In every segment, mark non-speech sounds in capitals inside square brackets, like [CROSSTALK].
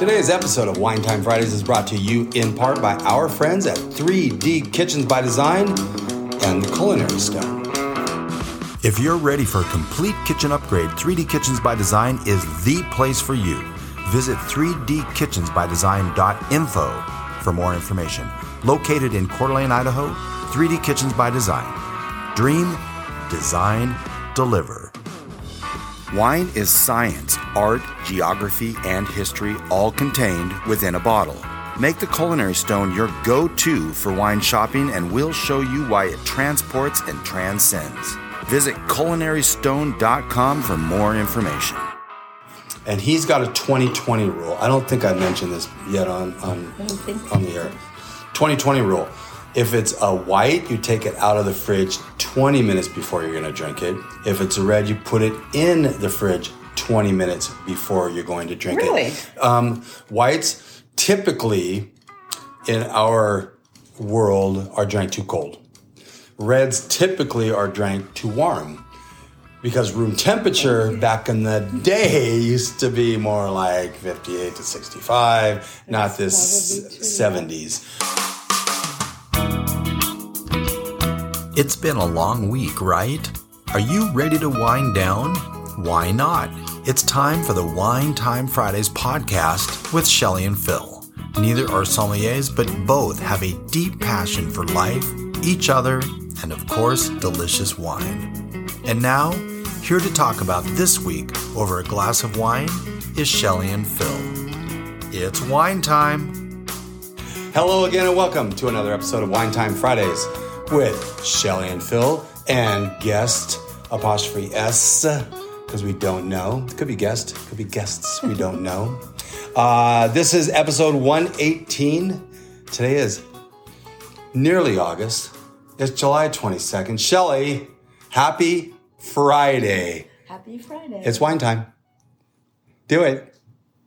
Today's episode of Wine Time Fridays is brought to you in part by our friends at 3D Kitchens by Design and the Culinary Stone. If you're ready for a complete kitchen upgrade, 3D Kitchens by Design is the place for you. Visit 3dkitchensbydesign.info for more information. Located in Coeur d'Alene, Idaho, 3D Kitchens by Design. Dream, design, deliver. Wine is science, art, geography, and history all contained within a bottle. Make the Culinary Stone your go to for wine shopping, and we'll show you why it transports and transcends. Visit culinarystone.com for more information. And he's got a 2020 rule. I don't think I mentioned this yet on, on, on the air. 2020 rule. If it's a white, you take it out of the fridge 20 minutes before you're going to drink it. If it's a red, you put it in the fridge 20 minutes before you're going to drink Really? it. Um, whites typically in our world are drank too cold. Reds typically are drank too warm because room temperature back in the day used to be more like 58 to 65, not this probably true, 70s. It's been a long week, right? Are you ready to wind down? Why not? It's time for the Wine Time Fridays podcast with Shelly and Phil. Neither are sommeliers, but both have a deep passion for life, each other, and of course, delicious wine. And now, here to talk about this week over a glass of wine is Shelly and Phil. It's wine time. Hello again, and welcome to another episode of Wine Time Fridays with Shelly and Phil and guest apostrophe S because we don't know. It could be guest, could be guests. We don't [LAUGHS] know. Uh, this is episode 118. Today is nearly August. It's July 22nd. Shelly, happy Friday. Happy Friday. It's wine time. Do it.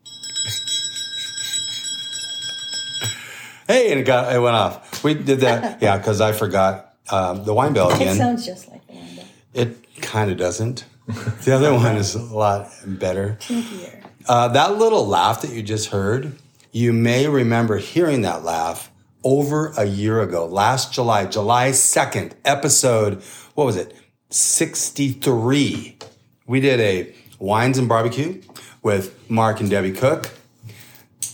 [LAUGHS] hey, and it got it went off. We did that, yeah, because I forgot um, the wine bell it again. sounds just like the one, but It kind of doesn't. The other [LAUGHS] one is a lot better. pinkier. Uh, that little laugh that you just heard, you may remember hearing that laugh over a year ago, last July, July 2nd, episode, what was it? 63. We did a wines and barbecue with Mark and Debbie Cook.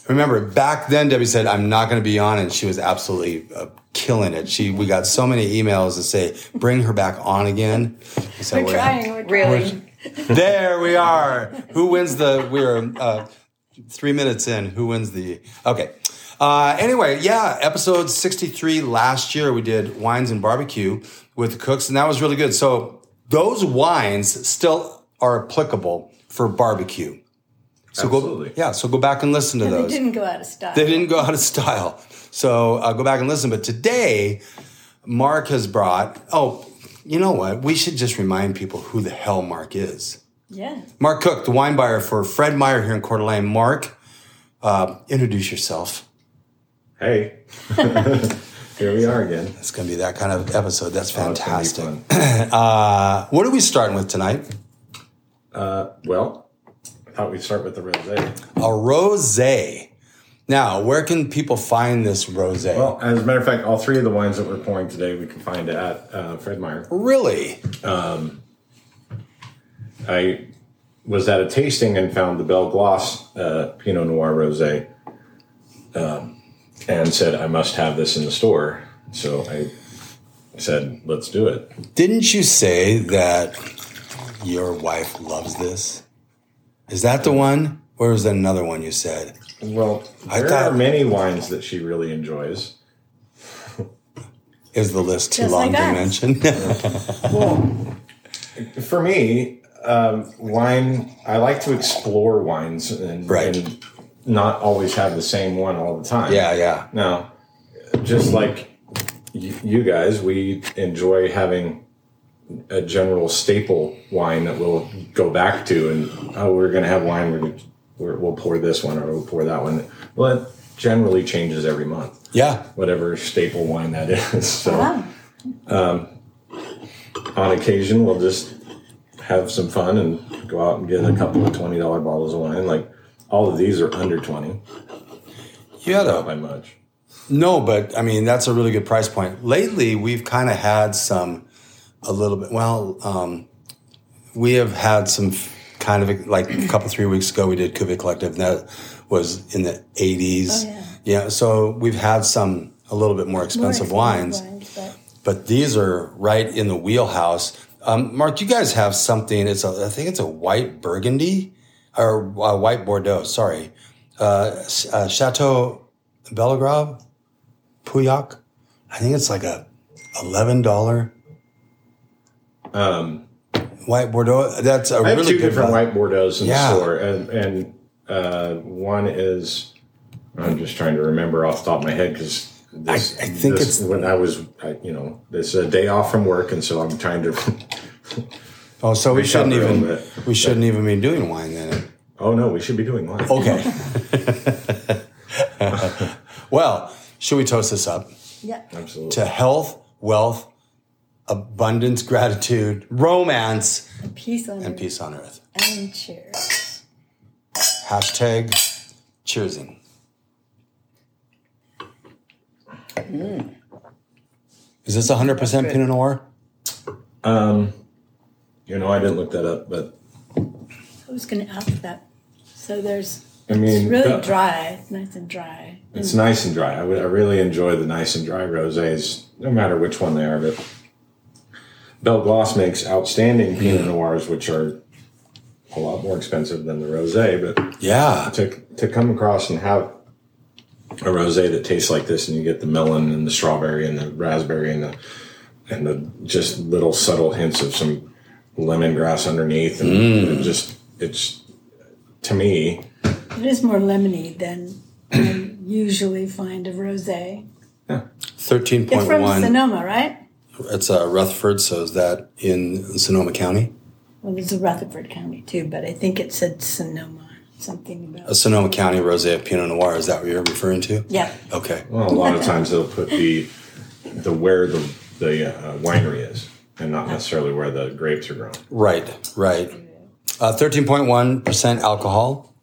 Remember, back then, Debbie said, I'm not going to be on, and she was absolutely uh, killing it. She, we got so many emails to say, bring her back on again. We said, We're trying. We're trying. Really? [LAUGHS] there we are. Who wins the? We're uh, three minutes in. Who wins the? Okay. Uh, anyway, yeah, episode sixty-three last year we did wines and barbecue with the cooks, and that was really good. So those wines still are applicable for barbecue. So Absolutely. go, yeah. So go back and listen to And those. they didn't go out of style. They didn't go out of style. So uh, go back and listen. But today, Mark has brought. Oh, you know what? We should just remind people who the hell Mark is. Yeah. Mark Cook, the wine buyer for Fred Meyer here in Coeur d'Alene. Mark, uh, introduce yourself. Hey, [LAUGHS] here we are again. It's going to be that kind of episode. That's Oh, it's gonna be fantastic. [CLEARS THROAT] uh, what are we starting with tonight? Uh, well, I thought we'd start with the rosé. A rosé. Now, where can people find this rosé? Well, as a matter of fact, all three of the wines that we're pouring today, we can find at uh, Fred Meyer. really? Um, I was at a tasting and found the Belle Glos uh, Pinot Noir rosé, um, and said I must have this in the store. So I said, "Let's do it." Didn't you say that your wife loves this? Is that the one? Or is that another one you said? Well, I there thought- are many wines that she really enjoys. Is the list too Just long like to us. mention? [LAUGHS] Well, for me, um, wine, I like to explore wines and, Right. and not always have the same one all the time. yeah, yeah. Now, just like y- you guys, we enjoy having a general staple wine that we'll go back to, and oh, we're going to have wine. We're, gonna, we're we'll pour this one or we'll pour that one. Well, it generally changes every month, Yeah. whatever staple wine that is. [LAUGHS] So Wow. Um, on occasion, we'll just have some fun and go out and get a couple of twenty dollar bottles of wine. Like all of these are under twenty, You had not a by much. no, but I mean that's a really good price point. Lately, we've kind of had some a little bit. Well, um, we have had some kind of like a couple three weeks ago. We did Cuvée Collective, and that was in the eighties. Oh, yeah. yeah, so we've had some a little bit more More expensive expensive wines. wines, but but these are right in the wheelhouse. Um, Mark, you guys have something. It's a, I think it's a white Burgundy or uh, white Bordeaux. Sorry, uh, uh, Chateau Bellegrave, Pauillac. I think it's like a eleven dollar Um, white Bordeaux. That's a I have really two good different one. white Bordeaux's in Yeah. the store, and and uh, one is I'm just trying to remember off the top of my head because this, I- I think this- it's- when I was I, you know it's a day off from work, and so I'm trying to. [LAUGHS] Oh, so we shouldn't even bit. we shouldn't even be doing wine then. oh no, we should be doing wine. Okay. [LAUGHS] [LAUGHS] well, should we toast this up? yeah. Absolutely. to health, wealth, abundance, gratitude, romance, Peace on and earth peace on earth. and cheers. Hashtag cheersing. Is this 100% Pinot Noir? Um, you know, I didn't look that up, but I was going to ask that. So there's I mean, it's really the- dry. It's nice and dry. It's nice and dry. I, would- I really enjoy the nice and dry rosés, no matter which one they are. But Belle Glos makes outstanding Pinot Noirs, which are a lot more expensive than the rosé. But Yeah. to to come across and have a rosé that tastes like this, and you get the melon and the strawberry and the raspberry and the and the just little subtle hints of some lemongrass underneath, and mm. it just it's to me It is more lemony than I usually find of rosé. Yeah. Thirteen point one. It's from Sonoma, right? It's uh, Rutherford, so is that in Sonoma County? Well, it's a Rutherford County too, but I think it said Sonoma. Something about. A about Sonoma County Rosé of Pinot Noir, is that what you're referring to? yeah. Okay. Well, a lot of times they'll put the the where the the uh, winery is, and not necessarily where the grapes are grown. Right, right. Uh, 13.1% alcohol.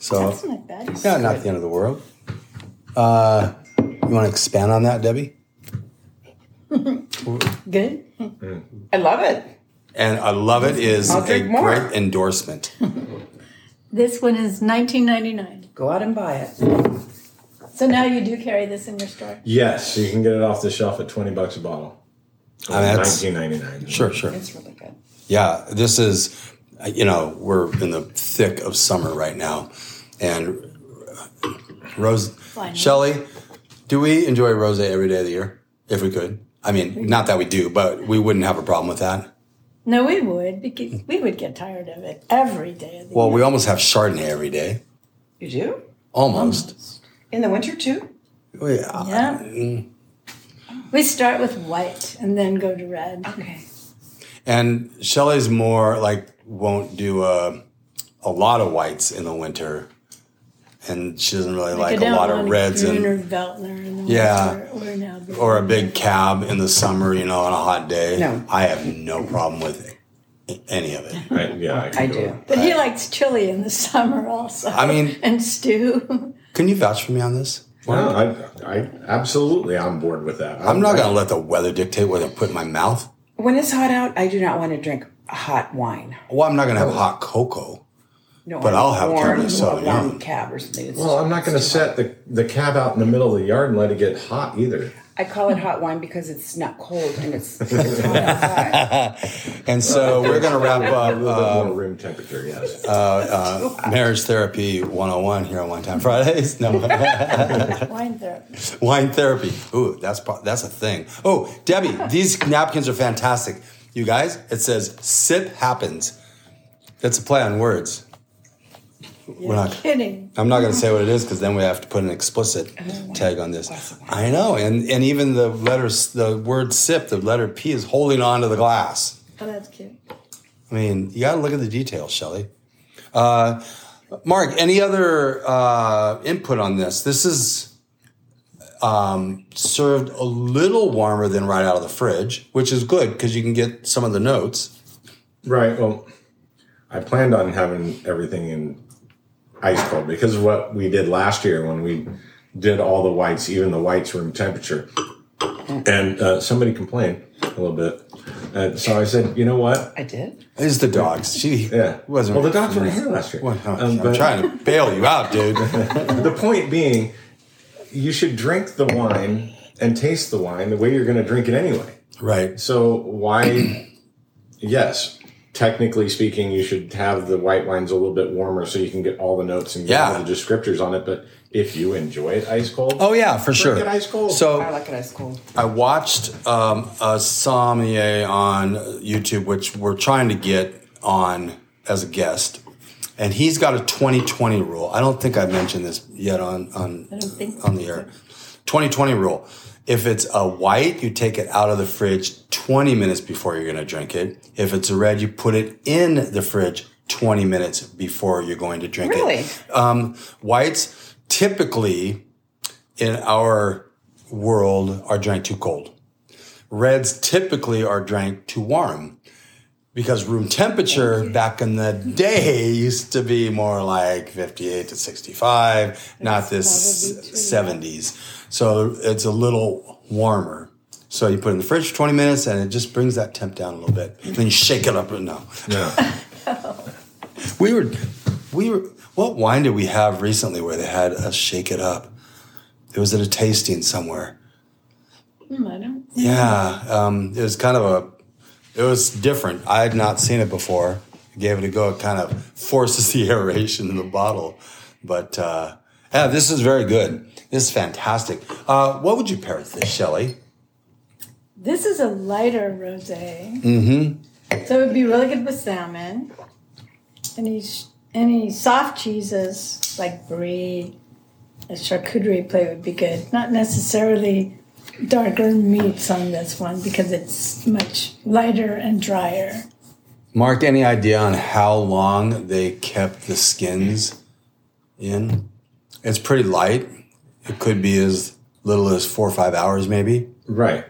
So, That's not bad. yeah, not the end of the world. Uh, you want to expand on that, Debbie? Good. I love it. And I love it is a drink more. great endorsement. This one is 19.99. Go out and buy it. So now you do carry this in your store. Yes, you can get it off the shelf at twenty bucks a bottle. I mean, that's- Nineteen ninety nine. Sure, sure. It's really good. Yeah, this is, uh, you know, we're in the thick of summer right now. And uh, Rose, Fine. Shelly, do we enjoy rose every day of the year? If we could. I mean, not that we do, but we wouldn't have a problem with that. No, we would because we would get tired of it every day of the Well, year. we almost have Chardonnay every day. You do? Almost. In the winter too? Well, yeah. Yeah. We start with white and then go to red. Okay. And Shelley's more like won't do a, a lot of whites in the winter. And she doesn't really like, I a don't lot of reds and Gruner Veltliner in the Yeah. winter or or a big cab in the summer, you know, on a hot day. No. I have no problem with any of it. I, yeah, can I go- do. But he likes chili in the summer also. I mean- [LAUGHS] and stew. Can you vouch for me on this? Well, I, I absolutely on board with that. I'm not going to let the weather dictate what I put in my mouth. When it's hot out, I do not want to drink hot wine. Well, I'm not going to have hot cocoa. No, But I I'll have warm, Cabernet Sauvignon. warm cab or something. It's Well, I'm not going to set the the cab out in the middle of the yard and let it get hot either. I call it hot wine because it's not cold and it's, it's [LAUGHS] hot outside. [LAUGHS] And so we're going to wrap A up little uh, bit more room temperature, yes. Marriage Therapy 101 here on Wine Time Fridays. [LAUGHS] No. Wine therapy. Wine therapy. Ooh, that's that's a thing. Oh, Debbie, these napkins are fantastic. You guys, it says "sip happens." That's a play on words. We're not. Kidding. I'm not going to say what it is because then we have to put an explicit tag on this. I know, and and even the letters, the word "sip," the letter P is holding on to the glass. Oh, that's cute. I mean, you got to look at the details, Shelley. Uh, Mark, any other uh, input on this? This is um, served a little warmer than right out of the fridge, which is good because you can get some of the notes. Right. Well, I planned on having everything in ice cold because of what we did last year when we did all the whites, even the whites room temperature. And uh, somebody complained a little bit. And so I said, you know what? I did. It's the dogs. She Yeah. wasn't. Well, the dogs weren't here last year. Well, no, Um, I'm but trying to bail you out, dude. [LAUGHS] the point being, you should drink the wine and taste the wine the way you're going to drink it anyway. right. So why? yes, technically speaking, you should have the white wines a little bit warmer so you can get all the notes and get Yeah. all the descriptors on it. But if you enjoy it ice cold, Oh yeah, for sure. it ice cold. So I like it ice cold. I watched um, a sommelier on YouTube, which we're trying to get on as a guest, and he's got a 20-20 rule. I don't think I mentioned this yet on on I don't think on the air. 20-20 rule. If it's a white, you take it out of the fridge 20 minutes before you're going to drink it. If it's a red, you put it in the fridge 20 minutes before you're going to drink Really? it. Um, whites typically in our world are drank too cold. Reds typically are drank too warm because room temperature back in the day used to be more like 58 to 65, not this probably true, 70s. So it's a little warmer. So you put it in the fridge for 20 minutes and it just brings that temp down a little bit. Then you shake it up and no. yeah. [LAUGHS] We were, we were, what wine did we have recently where they had us shake it up? It was at a tasting somewhere. Hmm, I don't. Yeah, um, it was kind of a, it was different. I had not seen it before. I gave it a go. It kind of forces the [LAUGHS] aeration in the bottle. But uh, yeah, this is very good. This is fantastic. Uh, what would you pair with this, Shelly? This is a lighter rosé. Mm-hmm. So it would be really good with salmon. Any any soft cheeses like brie, a charcuterie plate would be good. Not necessarily darker meats on this one because it's much lighter and drier. Mark, any idea on how long they kept the skins in? It's pretty light. It could be as little as four or five hours, maybe. Right.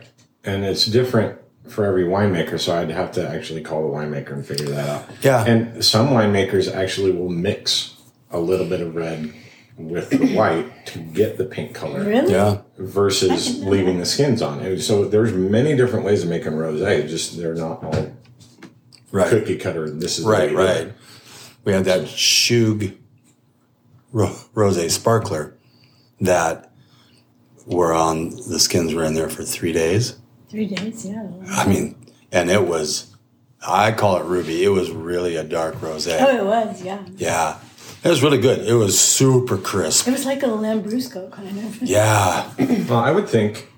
And it's different for every winemaker, so I'd have to actually call the winemaker and figure that out. Yeah. And some winemakers actually will mix a little bit of red with the [LAUGHS] white to get the pink color Really? Yeah. versus leaving the skins on. And So there's many different ways of making rosé. Just they're not all Right. cookie cutter. This is the Right, do right. We had that Schug ro- Rose Sparkler that were on, the skins were in there for three days. Three days, yeah. I mean, and it was, I call it ruby. It was really a dark rose. Oh, it was, yeah. Yeah. It was really good. It was super crisp. It was like a Lambrusco kind of. [LAUGHS] Yeah. Well, I would think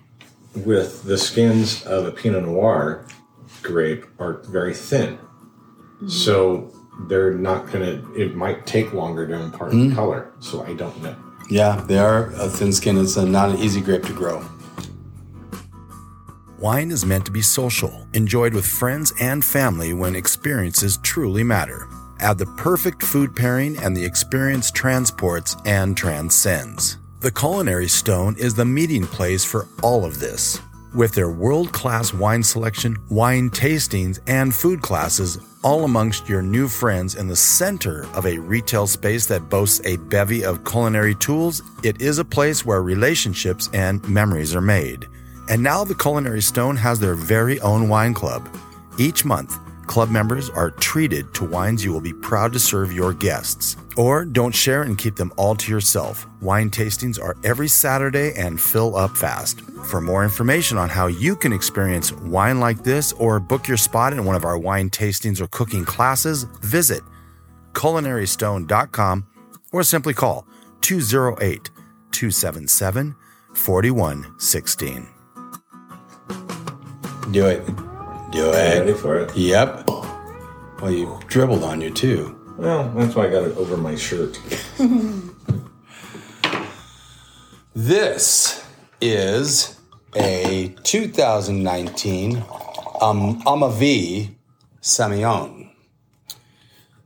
with the skins of a Pinot Noir grape are very thin. Mm-hmm. So they're not going to, it might take longer to impart the mm-hmm. color. So I don't know. Yeah. They are a thin skin. It's a, not an easy grape to grow. Wine is meant to be social, enjoyed with friends and family when experiences truly matter. Add the perfect food pairing, and the experience transports and transcends. The Culinary Stone is the meeting place for all of this. With their world class wine selection, wine tastings, and food classes, all amongst your new friends in the center of a retail space that boasts a bevy of culinary tools, it is a place where relationships and memories are made. And now the Culinary Stone has their very own wine club. Each month, club members are treated to wines you will be proud to serve your guests. Or don't share and keep them all to yourself. Wine tastings are every Saturday and fill up fast. For more information on how you can experience wine like this or book your spot in one of our wine tastings or cooking classes, visit culinarystone.com or simply call 208 277 4116. Do it. Do Ready for it? Yep. Well, you dribbled on you too. Well, that's why I got it over my shirt. [LAUGHS] This is a 2019 um, Amavi Semillon.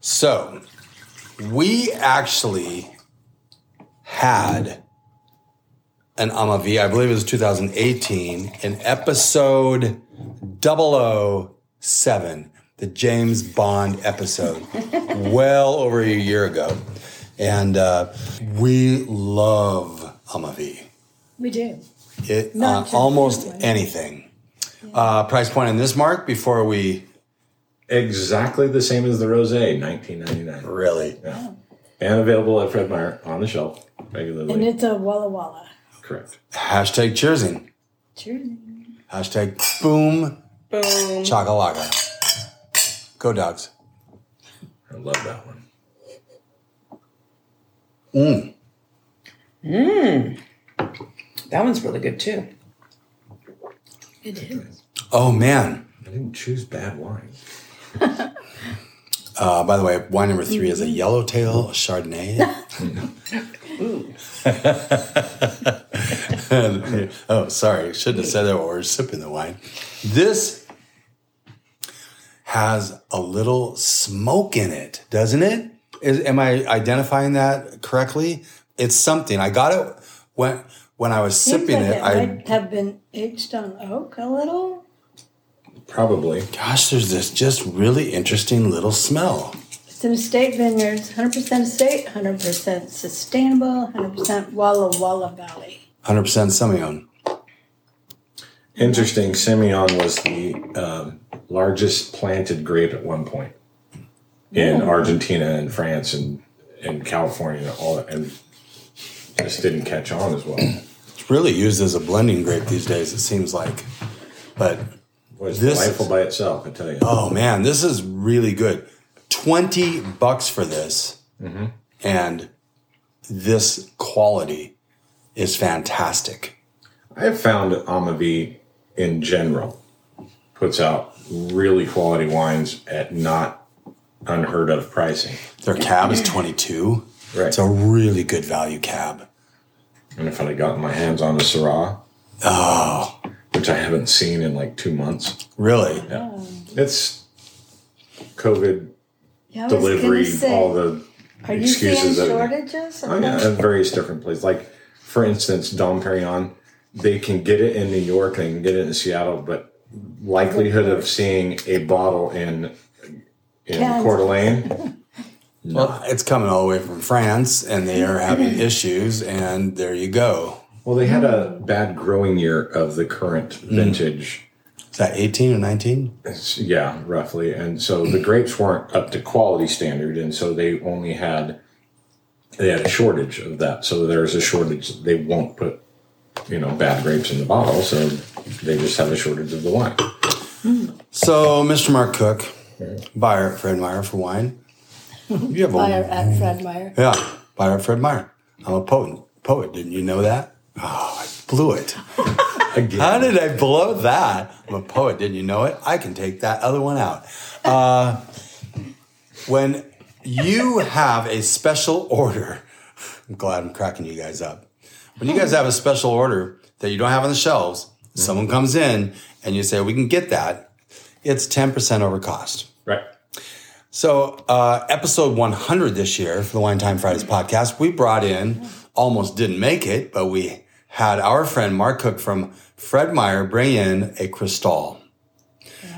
So, we actually had an Amavi, I believe it was 2018, in episode 007, the James Bond episode, [LAUGHS] well over a year ago. and uh, we love Amavi. We do. It Not uh, almost this one. anything. Uh, price point on this mark before we Exactly the same as the rosé, nineteen ninety nine. really. Yeah. And available at Fred Meyer on the shelf regularly. And it's a Walla Walla. Correct. Hashtag cheersing. Cheersing. Hashtag boom Boom. chakalaka. Go dogs. I love that one. Mmm. Mmm. That one's really good too. It is. Oh man. I didn't choose bad wine. [LAUGHS] Uh, by the way, wine number three is a yellowtail Chardonnay. [LAUGHS] [LAUGHS] oh, sorry. Shouldn't have said that while we're sipping the wine. This has a little smoke in it, doesn't it? Is, am I identifying that correctly? It's something. I got it when when I was sipping it. it I might have been aged on oak a little. Probably. gosh, there's this just really interesting little smell. It's an estate vineyards, 100% estate, 100% sustainable, 100% Walla Walla Valley. 100% Semillon. Interesting. Semillon was the um, largest planted grape at one point in Argentina and France and, and California and all that, and just didn't catch on as well. It's really used as a blending grape these days, it seems like. But Was This delightful is- by itself, I tell you. oh man, this is really good. 20 bucks for this. Mm-hmm. And this quality is fantastic. I have found that Amavi in general puts out really quality wines at not unheard of pricing. Their cab is 22. Right. It's a really good value cab. And if I'd have gotten my hands on a Syrah, Oh, which I haven't seen in like two months, really? yeah. Oh. it's COVID Yeah, I was gonna delivery, say, all the Are you seeing excuses that- shortages? of Oh yeah, that? at various different places. Like for instance, Dom Perignon, they can get it in New York, they can get it in Seattle, but likelihood of seeing a bottle in in Cans. Coeur d'Alene, [LAUGHS] Well, it's coming all the way from France and they are having [LAUGHS] issues, and there you go. Well, they had a mm. bad growing year of the current mm. vintage. Is that 18 or 19? It's- yeah, roughly, and so the grapes weren't up to quality standard, and so they only had they had a shortage of that. So there's a shortage. They won't put you know bad grapes in the bottle, so they just have a shortage of the wine. Mm. So, Mr. Mark Cook, buyer at Fred Meyer for wine. You have a Buyer at Fred Meyer. Yeah, buyer at Fred Meyer. I'm a poet. Poet, didn't you know that? Oh, I blew it. Again. How did I blow that? I'm a poet, didn't you know it? I can take that other one out. Uh, when you have a special order, I'm glad I'm cracking you guys up. When you guys have a special order that you don't have on the shelves, someone comes in and you say, We can get that, it's 10% over cost. Right. So, uh, episode 100 this year for the Wine Time Fridays podcast, we brought in, almost didn't make it, but we had our friend Mark Cook from Fred Meyer bring in a Cristal,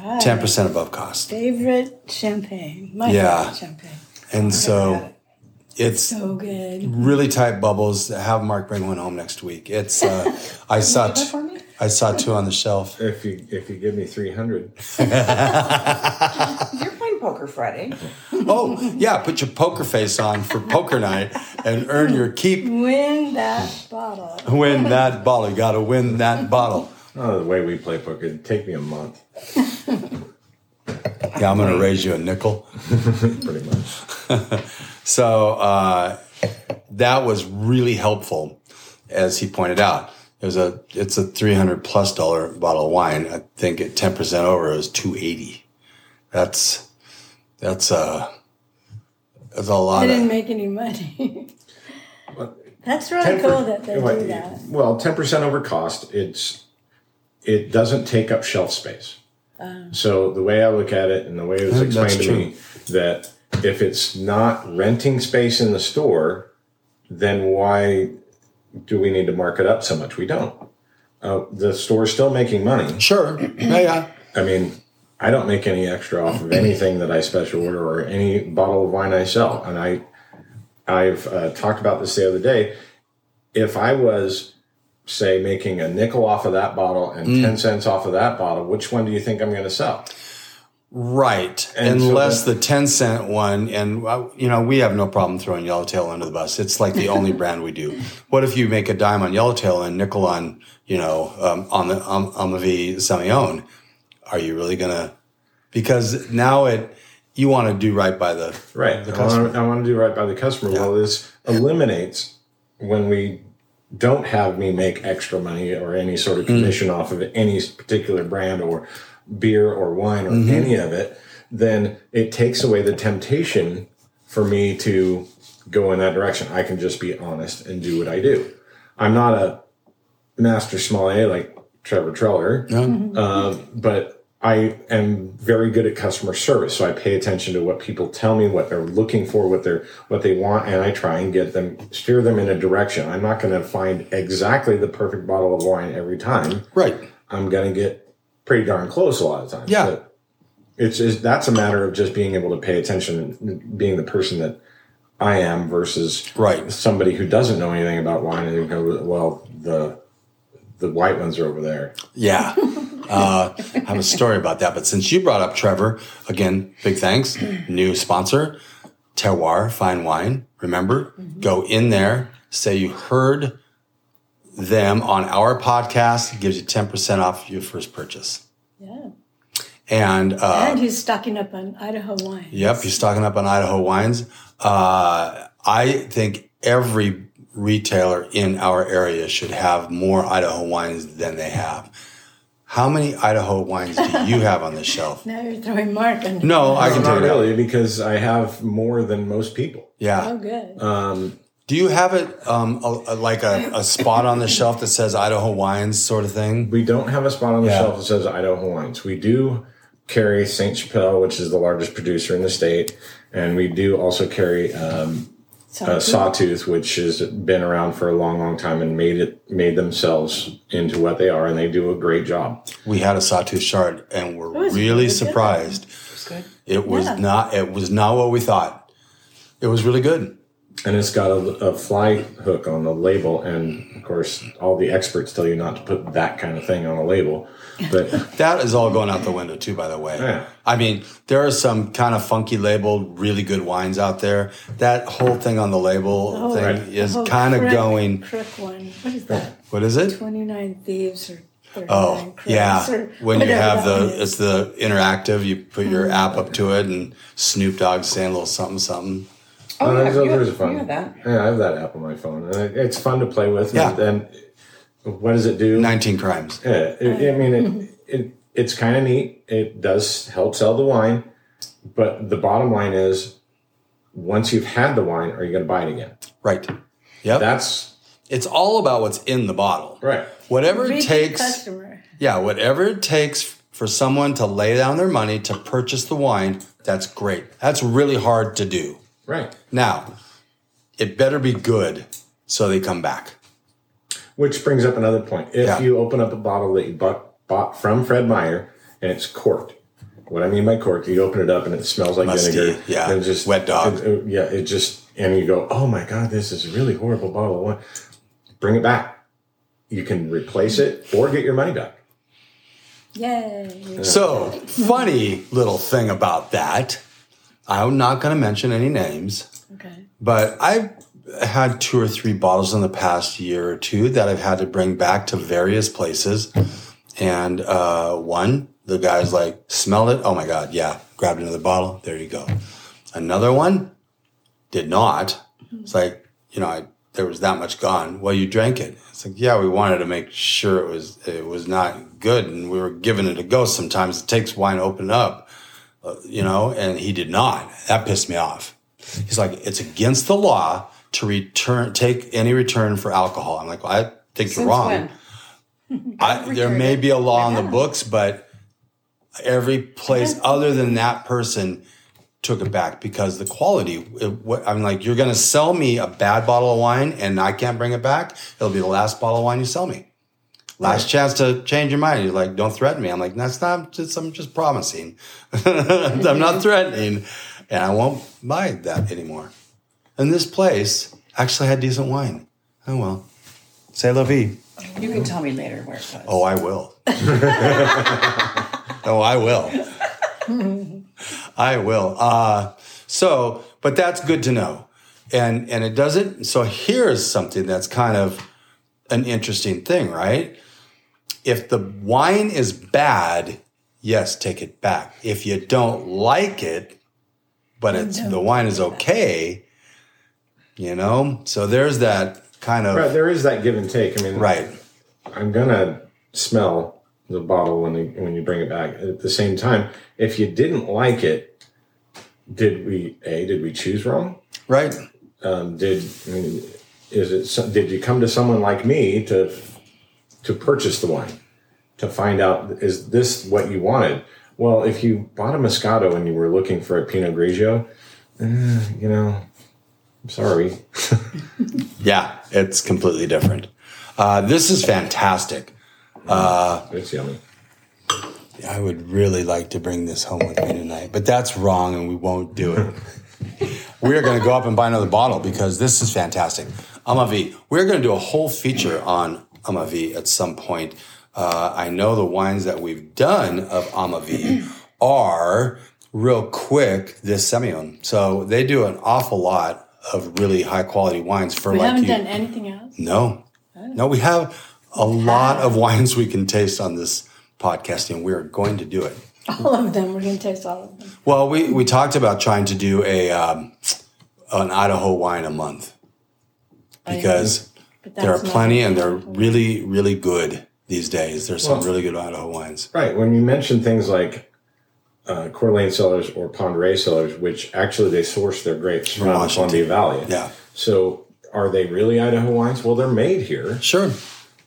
10% above cost. Favorite champagne. My Yeah. favorite champagne. And so it's So good. really tight bubbles. Have Mark bring one home next week. It's, uh, [LAUGHS] I saw, Get that t- for me? I saw two on the shelf. If you if you give me three hundred, [LAUGHS] [LAUGHS] You're playing Poker Friday. [LAUGHS] Oh, yeah, put your poker face on for poker night and earn your keep. Win that bottle. Win that bottle. You got to win that bottle. oh, the way we play poker, it'd take me a month, Yeah, I'm going to raise you a nickel. [LAUGHS] pretty much. [LAUGHS] So uh, that was really helpful, as he pointed out. There's a it's a 300 plus dollar bottle of wine. I think at 10 percent over it was 280. That's that's uh that's a lot I didn't of make any money. [LAUGHS] That's really 10 cool that they do that. Well, ten percent over cost. It's it doesn't take up shelf space. so the way I look at it, and the way it was I think that's explained to me, that if it's not renting space in the store, then why do we need to mark it up so much? We don't. Uh, the store's still making money. sure. Yeah, yeah. I mean, I don't make any extra off of anything that I special order or any bottle of wine I sell, and I I've uh, talked about this the other day. If I was, say, making a nickel off of that bottle and Mm. 10 cents off of that bottle, which one do you think I'm going to sell? Right. And so Unless then- the 10 cent one, and uh, you know, we have no problem throwing Yellowtail under the bus. It's like the [LAUGHS] only brand we do. What if you make a dime on Yellowtail and nickel on, you know, um, on the, on, on the V Semillon? Are you really to, because now it, you want to do right by the, Right. the I want, I want to do right by the customer. Well, this eliminates when we don't have me make extra money or any sort Mm. of commission off of any particular brand or beer or wine or Mm-hmm. any of it, then it takes away the temptation for me to go in that direction. I can just be honest and do what I do. I'm not a master sommelier like Trevor Treller, um, but I am very good at customer service. So I pay attention to what people tell me, what they're looking for, what they're what they want, and I try and get them steer them in a direction. I'm not going to find exactly the perfect bottle of wine every time. Right. I'm going to get pretty darn close a lot of times. Yeah. But it's just that's a matter of just being able to pay attention and being the person that I am versus Right. somebody who doesn't know anything about wine and they go, well, the the white ones are over there. Yeah. [LAUGHS] Uh, I have a story about that. But since you brought up Trevor, again, big thanks. New sponsor, Terroir Fine Wine. Remember, go in there, say you heard them on our podcast, it gives you 10% off your first purchase. Yeah. And, uh, and he's stocking up on Idaho wine. Yep, he's stocking up on Idaho wines. Uh, I think every retailer in our area should have more Idaho wines than they have. How many Idaho wines do you [LAUGHS] have on the shelf? Now you're throwing Mark on. No, I can tell you. really, because I have more than most people. Oh, Yeah. good. Do you have it um, a, a- like a, a spot on the [LAUGHS] shelf that says Idaho wines, sort of thing? We don't have a spot on the Yeah. shelf that says Idaho wines. We do carry Ste. Chapelle, which is the largest producer in the state, and we do also carry um, uh, Sawtooth, which has been around for a long, long time and made it made themselves into what they are, and they do a great job. We had a Sawtooth Shard, and we're was really really good. surprised. It's good. It was Yeah. not. It was not what we thought. It was really good. And it's got a, a fly hook on the label, and of course, all the experts tell you not to put that kind of thing on a label. But [LAUGHS] That is all going out the window too, by the way. Yeah. I mean, there are some kind of funky labeled, really good wines out there. That whole thing on the label Oh, thing right. is Oh, kind of going. Crook one. What is that? [LAUGHS] What is it? 29 Thieves or 39 Oh, Crooks yeah. When you have the, is. it's the interactive. You put your oh. app up to it, and Snoop Dogg saying a little something, something. Oh, yeah, there's, you, there's a have, fun. you have that. Yeah, I have that app on my phone, and it- it's fun to play with. Yeah. And then, what does it do? Nineteen crimes. Yeah, it, I mean, it, it it's kind of neat. It does help sell the wine, but the bottom line is, once you've had the wine, are you going to buy it again? Right. Yep. That's it's all about what's in the bottle. right. Whatever it takes. customer. Yeah, whatever it takes for someone to lay down their money to purchase the wine, that's great. That's really hard to do. Right. Now, it better be good so they come back. Which brings up another point. If Yeah. you open up a bottle that you bought, bought from Fred Meyer and it's corked, what I mean by corked, you open it up and it smells like Musty, vinegar. yeah. And just Wet dog. it- it- yeah, it just and you go, oh my god, this is a really horrible bottle of wine. Bring it back. You can replace it or get your money back. Yay. So, funny little thing about that. I'm not going to mention any names, Okay. but I've had two or three bottles in the past year or two that I've had to bring back to various places. And uh, one, the guy's like, smelled it. Oh my God, yeah. Grabbed another bottle. There you go. Another one did not. It's like, you know, I, there was that much gone. Well, you drank it. It's like, yeah, we wanted to make sure it was it was not good, and we were giving it a go. Sometimes it takes wine to open up, Uh, you know, and he did not. That pissed me off. He's like, it's against the law to return take any return for alcohol. I'm like, well, I think you're wrong. [LAUGHS] I, there may be a law in the books, but every place other than that person took it back because the quality. It, what, I'm like, you're going to sell me a bad bottle of wine and I can't bring it back. It'll be the last bottle of wine you sell me. Last chance to change your mind. You're like, don't threaten me. I'm like, that's not just, I'm just promising. [LAUGHS] I'm not threatening and I won't buy that anymore. And this place actually had decent wine. Oh well. Say la vie. You can tell me later where it was. Oh, I will. [LAUGHS] oh, I will. I will. Uh, so, but that's good to know. And, and it doesn't, so here's something that's kind of an interesting thing, right? If the wine is bad, yes, take it back. If you don't like it, but it's, the wine is okay, you know? So there's that kind of, Right, there is that give and take. I mean, right. I'm gonna smell the bottle when you, when you bring it back. At the same time, if you didn't like it, did we a did we choose wrong? Right. Um, did I mean, is it did you come to someone like me to to purchase the wine to find out is this what you wanted? Well, if you bought a Moscato and you were looking for a Pinot Grigio, eh, you know, I'm sorry. [LAUGHS] Yeah, it's completely different. Uh, this is fantastic. It's yummy. I would really like to bring this home with me tonight, but that's wrong and we won't do it. [LAUGHS] we are going to go up and buy another bottle because this is fantastic. Amavi. We're going to do a whole feature on Amavi at some point. Uh, I know the wines that we've done of Amavi [CLEARS THROAT] are real quick this Semillon. So they do an awful lot of really high quality wines for We like haven't you. done anything else. No, no, we have a lot of wines we can taste on this podcast, and we're going to do it. All of them. We're going to taste all of them. Well, we, we talked about trying to do a um, an Idaho wine a month because there are plenty, and they're really, really good these days. There's some Well- really good Idaho wines. Right. When you mention things like uh, Coeur d'Alene cellars or Ponderay cellars, which actually they source their grapes from the Columbia Valley. Yeah. So are they really Idaho wines? Well, they're made here. Sure.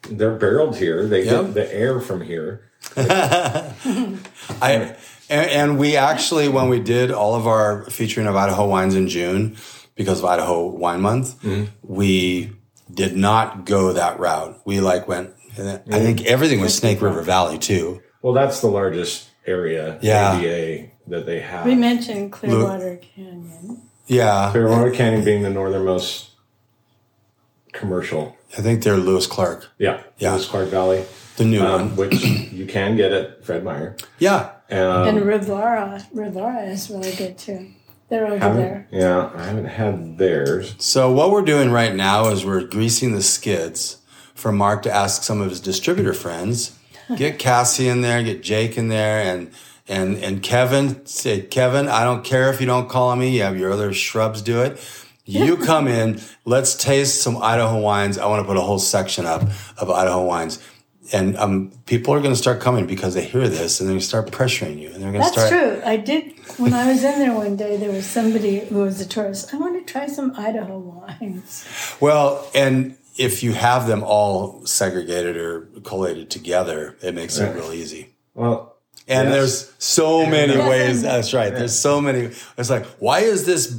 They're barreled here. They Yep. get the air from here. [LAUGHS] I and, and we actually when we did all of our featuring of Idaho wines in June because of Idaho Wine Month, Mm-hmm. we did not go that route. We like went. I think everything was Snake River Valley too. Well, that's the largest area Yeah. AVA that they have. We mentioned Clearwater Canyon. Yeah, Clearwater Canyon being the northernmost commercial. I think they're Lewis Clark, Yeah. Yeah. Lewis Clark Valley, the new um, one. which you can get at Fred Meyer. Yeah, Um, and Rivara. Rivara is really good too. They're over haven't- there. Yeah, I haven't had theirs. So what we're doing right now is we're greasing the skids for Mark to ask some of his distributor friends. Get Cassie in there, get Jake in there, and and and Kevin. Say, Kevin, I don't care if you don't call me. You have your other shrubs do it. You [LAUGHS] come in. Let's taste some Idaho wines. I want to put a whole section up of Idaho wines. And um, people are going to start coming because they hear this, and they're going to start pressuring you, and they're going to start. That's true. I did when I was in there one day. There was somebody who was a tourist. I want to try some Idaho wines. Well, and if you have them all segregated or collated together, it makes it real easy. Well, And Yes. there's so many Yes. ways. That's right. There's so many. It's like, why is this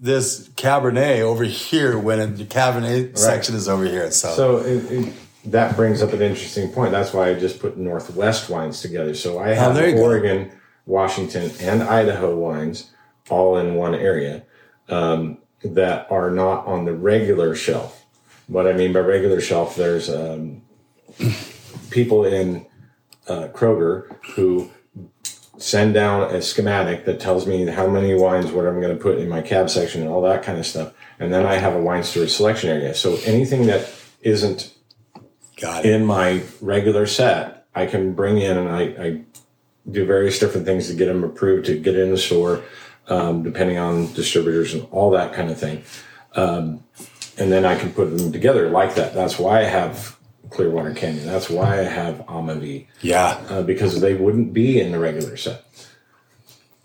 this Cabernet over here when the Cabernet section is over here? So, So it, it, that brings up an interesting point. That's why I just put Northwest wines together. So I have Oh, you go. Oregon, Washington, and Idaho wines all in one area um, that are not on the regular shelf. What I mean by regular shelf, there's um, people in uh, Kroger who send down a schematic that tells me how many wines, what I'm going to put in my cab section, and all that kind of stuff. And then I have a wine storage selection area. So anything that isn't got it. in my regular set, I can bring in and I, I do various different things to get them approved to get in the store, um, depending on distributors and all that kind of thing. Um, and then I can put them together like that. That's why I have Clearwater Canyon. That's why I have Amavi Yeah, uh, because they wouldn't be in the regular set.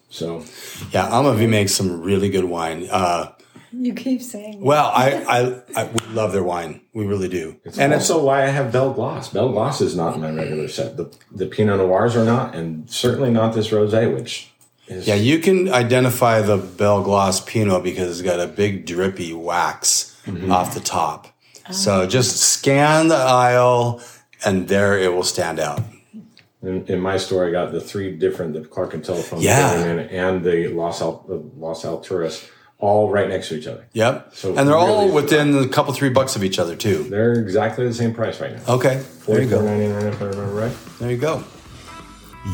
So yeah. Amavi makes some really good wine. Uh, You keep saying. well, I, I, I we love their wine. We really do. it's and also why I have Belle Glos. Belle Glos is not in my regular set. The the Pinot Noirs are not, and certainly not this rosé, which is Yeah, you can identify the Belle Glos Pinot because it's got a big drippy wax mm-hmm. off the top. So just scan the aisle, and there it will stand out. In, in my store, I got the three different, the Clark and Telephone, Yeah. and, and the Los, Al, the Las Alturas, all right next to each other. Yep. So and they're all really- within a couple, three bucks of each other, too. They're exactly the same price right now. Okay. There you go. if I remember right. There you go.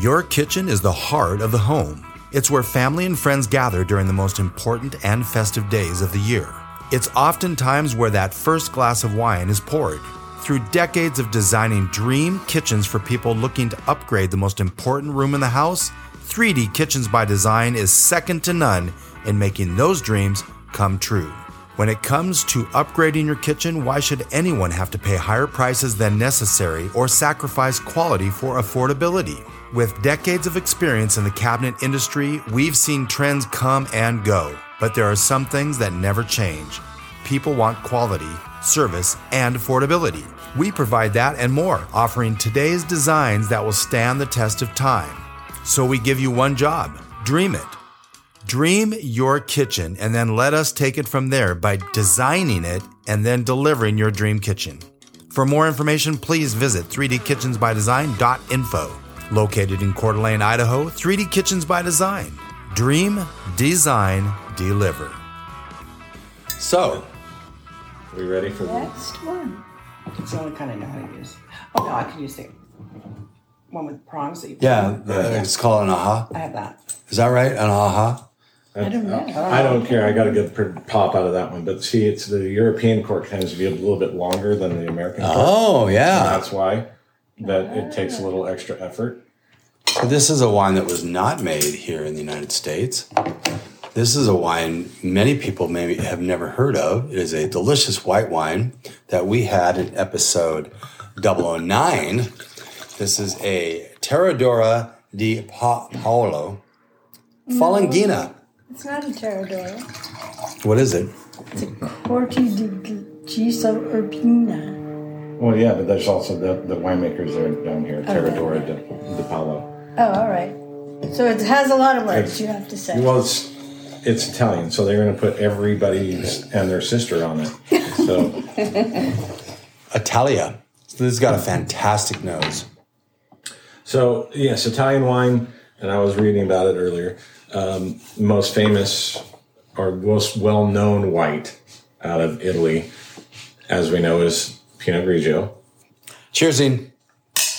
Your kitchen is the heart of the home. It's where family and friends gather during the most important and festive days of the year. It's oftentimes where that first glass of wine is poured. Through decades of designing dream kitchens for people looking to upgrade the most important room in the house, 3D Kitchens by Design is second to none in making those dreams come true. When it comes to upgrading your kitchen, why should anyone have to pay higher prices than necessary or sacrifice quality for affordability? With decades of experience in the cabinet industry, we've seen trends come and go, but there are some things that never change. People want quality, service, and affordability. We provide that and more, offering today's designs that will stand the test of time. So we give you one job dream it. Dream your kitchen and then let us take it from there by designing it and then delivering your dream kitchen. For more information, please visit 3dkitchensbydesign.info. Located in Coeur d'Alene, Idaho, 3D Kitchens by Design. Dream, design, deliver. So, we ready for the Next one. It's the only kind I know how to use. Oh no, I can use the one with prongs that you. yeah, the, it's called an aha. I have that. Is that right? An aha? I don't know. I don't care. I got a good pr- pop out of that one. But see, it's the European cork tends to be a little bit longer than the American cork. Oh, yeah. That's why that it takes a little extra effort. So this is a wine that was not made here in the United States. This is a wine many people maybe have never heard of. It is a delicious white wine that we had in episode 009. This is a Terredora di pa- Paolo Falanghina. It's not a Terredora. What is it? It's a Corti di Giso Urbina. Well, yeah, but there's also the, the winemakers are down here, oh, Terredora de, de Palo. Oh, all right. So it has a lot of words you have to say. Well, it's it's Italian, so they're going to put everybody's and their sister on it. So [LAUGHS] Italia. So this has got a fantastic nose. So yes, Italian wine, and I was reading about it earlier. Um, most famous or most well-known white out of Italy, as we know, is Pinot Grigio, Cheersing.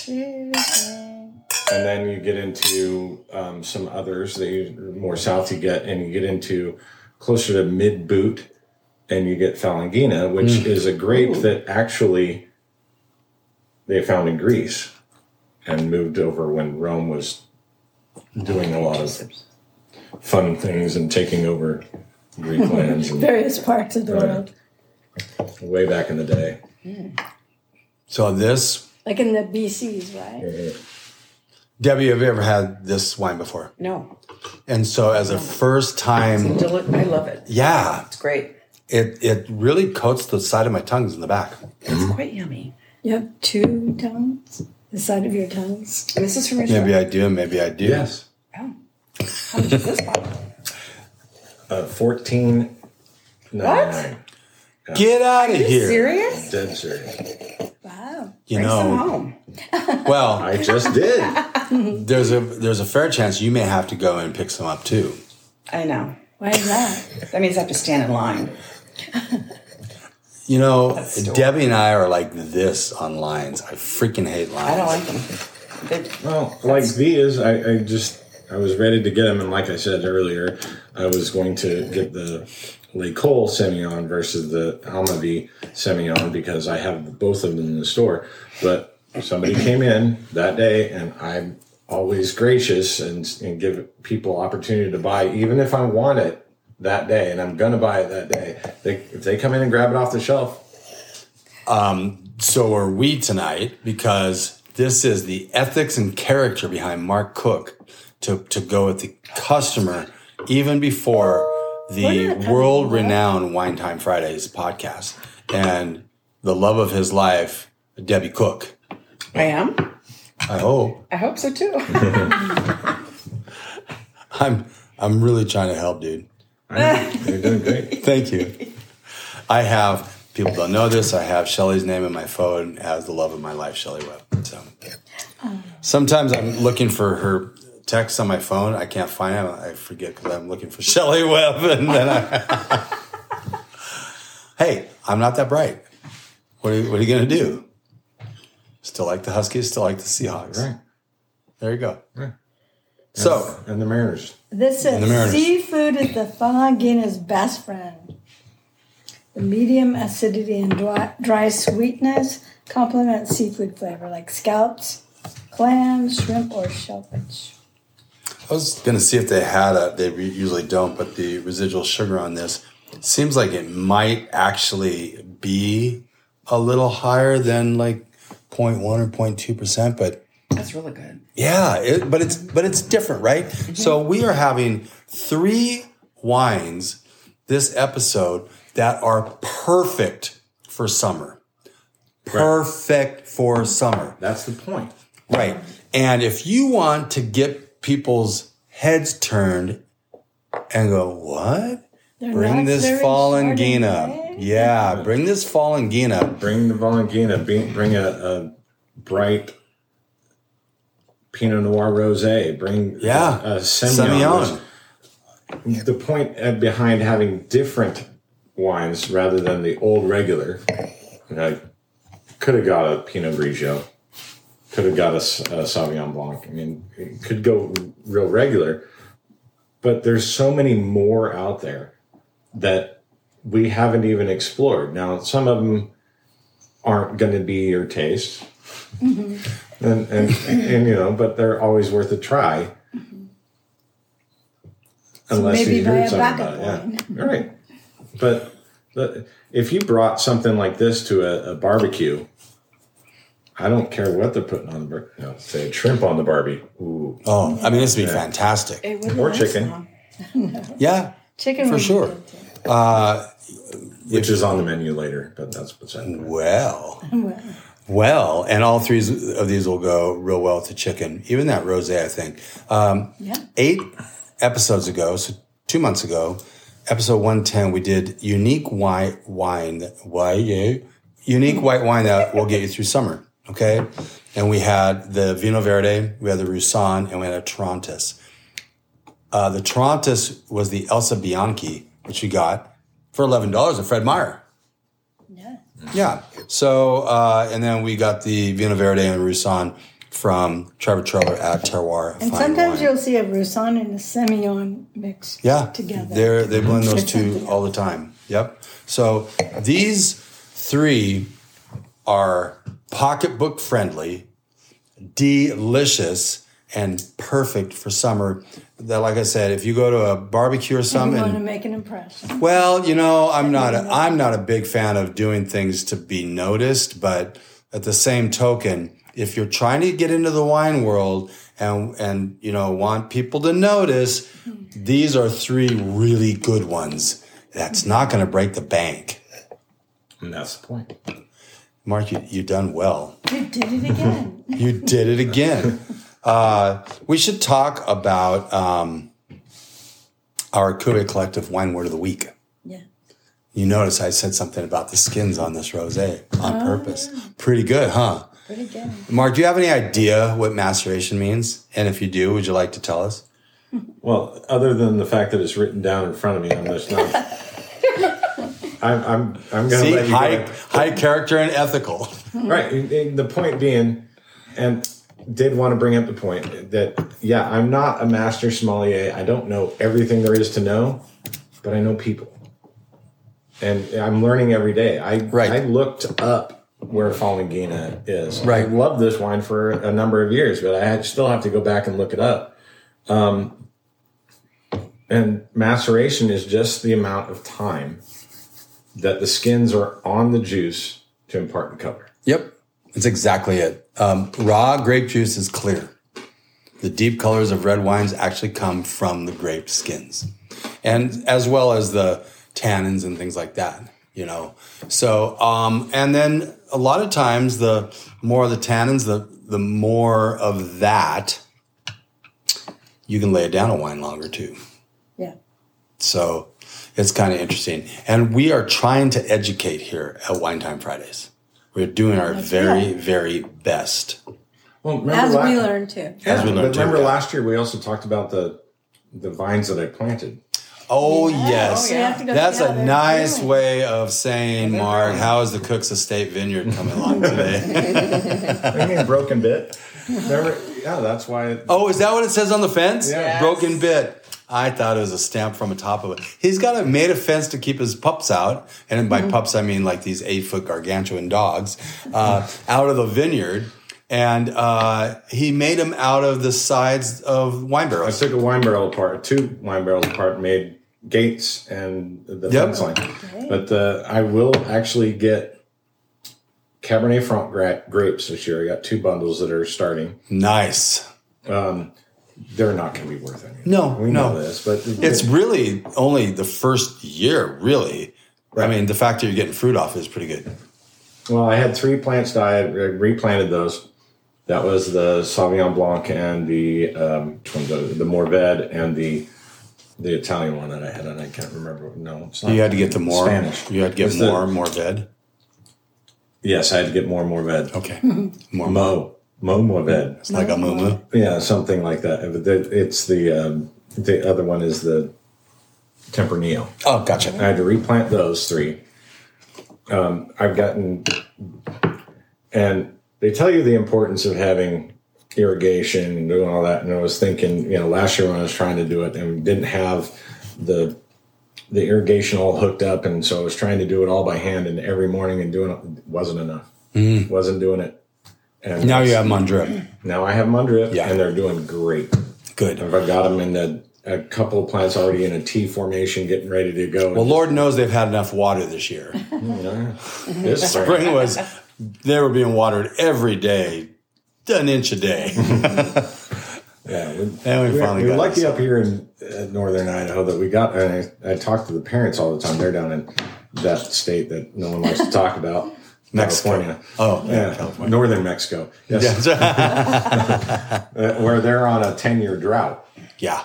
and then you get into um, some others that you more south you get, and you get into closer to mid boot, and you get Falanghina, which is a grape that actually they found in Greece and moved over when Rome was doing a lot of fun things and taking over Greek [LAUGHS] lands and Various parts of the Right. world. way back in the day. Hmm. So this, Like in the BCs, right? Debbie, have you ever had this wine before? No, And so as a first time, Deli- I love it. yeah, It's great. it it really coats the side of my tongues in the back. It's quite yummy. You have two tongues? The side of your tongues? This is from your Maybe store. I do, maybe I do. Yes. Oh. How much is this bottle? Uh, Fourteen ninety nine. Get out of Are you here. serious? Dead serious. Wow. You Bring some know, home. [LAUGHS] well, I just did. there's a there's a fair chance you may have to go and pick some up too. I know. Why is that? That means I have to stand in line. [LAUGHS] You know, Debbie and I are like this on lines. I freaking hate lines. I don't like them. They, Well, like these, I, I just I was ready to get them, and like I said earlier, I was going to get the L'Ecole Semillon versus the Amavi Semillon because I have both of them in the store. But somebody came in that day, and I'm always gracious and, and give people opportunity to buy, even if I want it that day, and I'm gonna buy it that day. They, if they come in and grab it off the shelf, um, So are we tonight because this is the ethics and character behind Mark Cook to, to go with the customer even before the We're not coming world renowned Wine Time Fridays podcast and the love of his life, Debbie Cook. I am. I hope. I hope so too. [LAUGHS] I'm I'm really trying to help, dude. They're doing great. [LAUGHS] Thank you. I have people don't know this. I have Shelly's name in my phone as the love of my life, Shelly Webb. So sometimes I'm looking for her text on my phone. I can't find it. I forget because I'm looking for [LAUGHS] Shelly Webb, and then I. [LAUGHS] hey, I'm not that bright. What are you, what are you going to do? Still like the Huskies. Still like the Seahawks. Right. There you go. Right. So And the Mariners. This Mariners. seafood is the Falanghina's best friend. The medium acidity and dry, dry sweetness complement seafood flavor like scallops, clams, shrimp, or shellfish. I was going to see if they had a. They usually don't, but the residual sugar on this seems like it might actually be a little higher than like 0.1 or 0.2 percent, but That's really good. Yeah, it, but it's but it's different, right? Mm-hmm. So we are having three wines this episode that are perfect for summer. Perfect for summer. That's the point. Right. And if you want to get people's heads turned and go, "What? They're Bring not this very Falanghina. Chardonnay. Yeah, bring this Falanghina. Bring the Valentina. Bring, bring a, a bright Pinot Noir rosé. Bring Yeah. a, a Semillon. Semillon. The point uh, behind having different wines rather than the old regular, I could have got a Pinot Grigio, could have got a Sauvignon Blanc. I mean, it could go real regular, but there's so many more out there that we haven't even explored. Now, some of them aren't going to be your taste, and, and, and you know, but they're always worth a try. Unless maybe you buy heard a something backup about it, yeah, [LAUGHS] right. But, but if you brought something like this to a, a barbecue, I don't care what they're putting on the bar- you know, say shrimp on the barbie, ooh, Oh, I mean, this would be fantastic. It Or nice, chicken. though. [LAUGHS] Yeah, Chicken For sure. Uh, which is on the menu later. But that's beside the point. well, [LAUGHS] well, and all three of these will go real well to chicken. Even that rosé, I think. Um, Yeah. Eight episodes ago, so two months ago, episode one ten, we did unique white wine. Why you? Unique white wine that will get you through summer. Okay, and we had the Vinho Verde, we had the Roussanne, and we had a Torrontés. Uh, the Torrontés was the Elsa Bianchi, which we got for eleven dollars at Fred Meyer. Yeah. Yeah. So, uh, and then we got the Vinho Verde and Roussanne from Trevor Trailer at Terroir. And sometimes Wine. you'll see a Roussanne and a Semillon mixed yeah, together. They're, they blend those two all the time. Yep. So these three are pocketbook friendly, delicious, and perfect for summer. That, like I said, if you go to a barbecue or You something, want to make an impression. Well, you know, I'm not a, I'm not a big fan of doing things to be noticed, but at the same token, if you're trying to get into the wine world and and you know want people to notice, hmm. these are three really good ones. That's not going to break the bank. And that's the point. Mark, you you done well. You did it again. You did it again. [LAUGHS] Uh, we should talk about um, our Cuvée Collective Wine Word of the Week. yeah. You notice I said something about the skins on this rosé on Oh, purpose. Pretty good, huh? Pretty good. Mark, do you have any idea what maceration means? And if you do, would you like to tell us? [LAUGHS] Well, other than the fact that it's written down in front of me, I'm just not. [LAUGHS] I'm I'm I'm going to See, let you high, go. high character and ethical. Right. and- and The point being, and did want to bring up the point that yeah, I'm not a master sommelier. I don't know everything there is to know, but I know people, and I'm learning every day. I Right. I looked up where Falanghina is. Right. I loved this wine for a number of years, but I still have to go back and look it up. Um, and maceration is just the amount of time that the skins are on the juice to impart the color. Yep, that's exactly it. Um, raw grape juice is clear. The deep colors of red wines actually come from the grape skins, and as well as the tannins and things like that. You know, so um, and then a lot of times the more of the tannins, the the more of that you can lay it down a wine longer too. Yeah. So it's kind of interesting. And we are trying to educate here at Wine Time Fridays. We're doing our very, right. very best. Well, remember As la- we learned too. Yeah, we learned but too, remember yeah. last year we also talked about the the vines that I planted. Oh, oh yes, We have to go that's see a nice doing. way of saying, Mark. How is the Cook's Estate Vineyard coming along today? [LAUGHS] I mean, broken bit. Remember? Yeah, that's why. oh, is that what it says on the fence? Yeah. Broken bit. I thought it was a stamp from the top of it. He's got a made a fence to keep his pups out, and by pups I mean like these eight foot gargantuan dogs, uh, out of the vineyard. And uh, he made them out of the sides of wine barrels. I took a wine barrel apart, two wine barrels apart, made gates and the Yep. fence line. But uh, I will actually get Cabernet Franc grapes this year. I got two bundles that are starting. Nice. They're not going to be worth anything. No, we no. know this, but It's really only the first year, really. I mean, the fact that you're getting fruit off is pretty good. Well, I had three plants die. I replanted those. That was the Sauvignon Blanc and the um, the, the Mourvèdre and the the Italian one that I had, and I can't remember. No, it's not. You had to get the more. Spanish. You had to get It's the- more, more ved. yes, I had to get more Mourvèdre. Okay, [LAUGHS] more. Mo Mo Mourvèdre. It's like a moo Yeah, something like that. But It's the um, the other one is the Tempranillo. Oh, gotcha. I had to replant those three. Um, I've gotten, and they tell you the importance of having irrigation and doing all that. And I was thinking, you know, last year when I was trying to do it and we didn't have the the irrigation all hooked up, and so I was trying to do it all by hand. And every morning and doing it wasn't enough. Wasn't doing it. And Now you have them on drip. now I have them on drip, Yeah. and they're doing great. Good. I've got them in a, a couple of plants already in a T formation, getting ready to go. Well, Lord knows they've had enough water this year. [LAUGHS] Yeah. [LAUGHS] This spring. Was, they were being watered every day, an inch a day. [LAUGHS] Yeah, we, And we finally we're got lucky up here in uh, northern Idaho that we got. And I, I talk to the parents all the time. They're down in that state that no one likes to talk about, Mexico. California. Oh, yeah, yeah, California. northern Mexico. Yes, Uh, [LAUGHS] [LAUGHS] where they're on a ten year drought. yeah.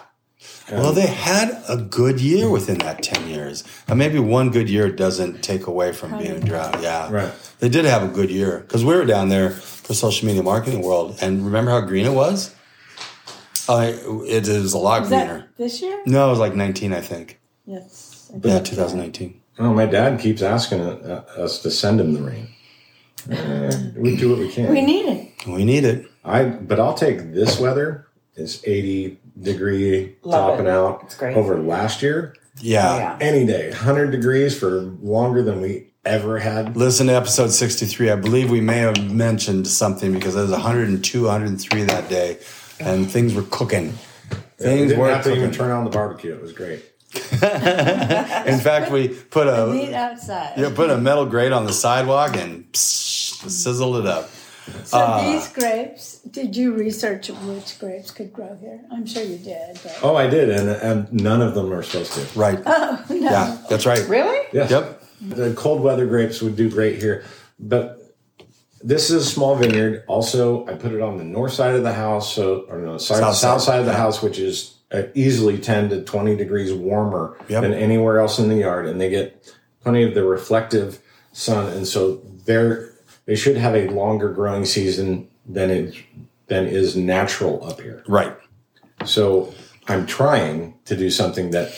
Well, they had a good year within that 10 years. And maybe one good year doesn't take away from being a drought. Yeah. Right. They did have a good year because we were down there for social media marketing world. And remember how green it was? Uh, it is a lot Is greener. that this year? No, it was like 19, I think. Yes. Yeah, 2019. Oh, my dad keeps asking uh, us to send him the rain. Eh, we do what we can. We need it. We need it. I but I'll take this weather. It's eighty degree Love topping it. out It's great. over last year. Yeah. Yeah. Any day, hundred degrees for longer than we ever had. Listen to episode 63. I believe we may have mentioned something because it was 102, 103 that day, and things were cooking. We Things didn't were have to even cooking. turn on the barbecue. It was great. [LAUGHS] In fact, we put Meat a outside. yeah, put a metal grate on the sidewalk and psh, sizzled it up. So Ah. these grapes, did you research which grapes could grow here? I'm sure you did. But Oh, I did, and, and none of them are supposed to. Right. Oh, Yeah, that's right. Really? Yes. Yep. The cold weather grapes would do great here, but this is a small vineyard. Also, I put it on the north side of the house, so or no, side, South south, side, side of the yeah. house, which is uh, easily ten to twenty degrees warmer Yep. than anywhere else in the yard, and they get plenty of the reflective sun, and so they're they should have a longer growing season than it than is natural up here. Right. So I'm trying to do something that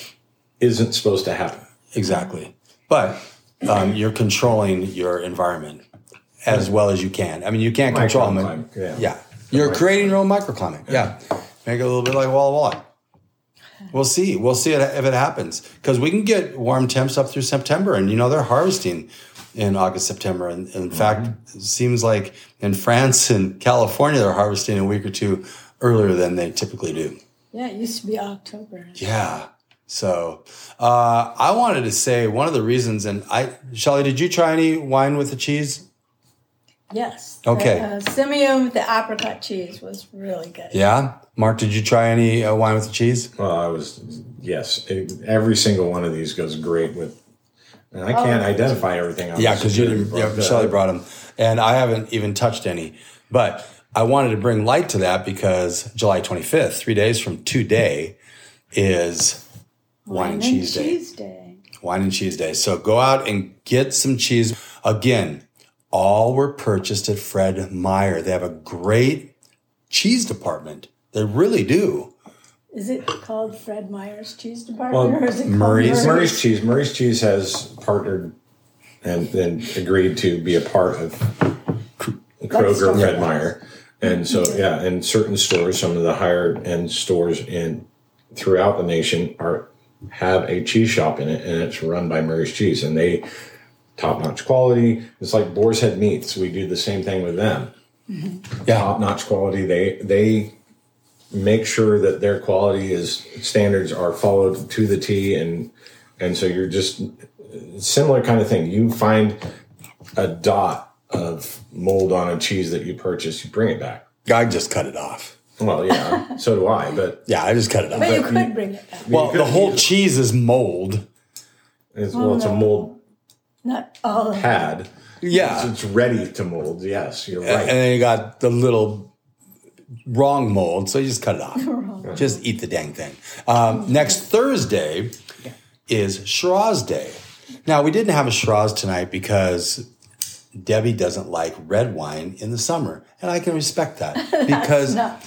isn't supposed to happen. Exactly. But um, you're controlling your environment as well as you can. I mean, you can't control them. Yeah. Yeah. You're creating your own microclimate. Yeah. Make it a little bit like Walla Walla. We'll see. We'll see it if it happens because we can get warm temps up through September, and you know they're harvesting in August, September. And in fact, it seems like in France and California they're harvesting a week or two earlier than they typically do. yeah, it used to be October. Yeah. So uh, I wanted to say one of the reasons, and I, Shelly, did you try any wine with the cheese? Yes. Okay. Uh, Semillon with the apricot cheese was really good. Yeah. Mark, did you try any uh, wine with the cheese? Well, I was yes. it- every single one of these goes great with. And I can't identify everything. on Yeah, because you didn't. Yeah, but, uh, Shelly brought them, and I haven't even touched any. But I wanted to bring light to that because July 25th, three days from today, is wine, and cheese day. cheese day. Wine and cheese day. So go out and get some cheese. Again, all were purchased at Fred Meyer. They have a great cheese department. They really do. Is it called Fred Meyer's Cheese Department Well, or is it called Murray's- Murray's Cheese. Murray's Cheese has partnered and then agreed to be a part of Kroger, That's- Fred Meyer, and so yeah, and certain stores, some of the higher end stores in throughout the nation are have a cheese shop in it, and it's run by Murray's Cheese, and they top notch quality. It's like Boar's Head Meats. We do the same thing with them. Yeah. Top notch quality. They they make sure that their quality is standards are followed to the T, and and so you're just similar kind of thing. You find a dot of mold on a cheese that you purchase, you bring it back. I just cut it off. Well, yeah, [LAUGHS] so do I. But Yeah, I just cut it off. But you could you- bring it back. well, the whole cheese is mold. it's, well, it's a oh, mold Not all of it. pad. Yeah. It's ready to mold. Yes, you're right. And right. then you got the little wrong mold, so you just cut it off. [LAUGHS] just eat the dang thing. Um, next Thursday is Shiraz Day. Now, we didn't have a Shiraz tonight because Debbie doesn't like red wine in the summer. And I can respect that [LAUGHS] because, Not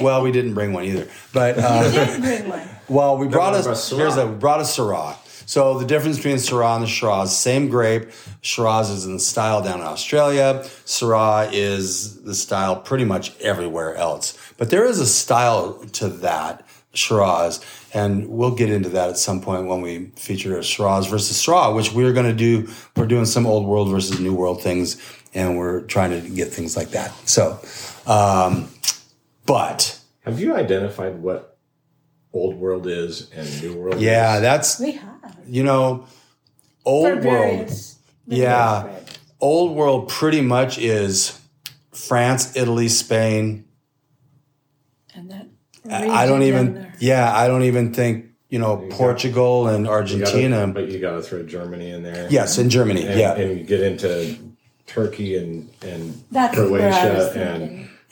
well, we didn't bring one either. But, uh, you did bring one. [LAUGHS] well, we brought brought us here's a we brought a Syrah. So the difference between Syrah and the Shiraz, same grape. Shiraz is in style down in Australia. Syrah is the style pretty much everywhere else. But there is a style to that Shiraz, and we'll get into that at some point when we feature a Shiraz versus Syrah, which we're going to do. We're doing some old world versus new world things, and we're trying to get things like that. So, um, but Have you identified what old world is and new world? yeah, is? that's We have. you know, For old world. Yeah. various. Old world pretty much is France, Italy, Spain. And that I I don't even, there. yeah, I don't even think, you know, Portugal and You gotta- Argentina. but you got to throw Germany in there. yes, in Germany. and, yeah. and you get into Turkey and and That's where I was Croatia and.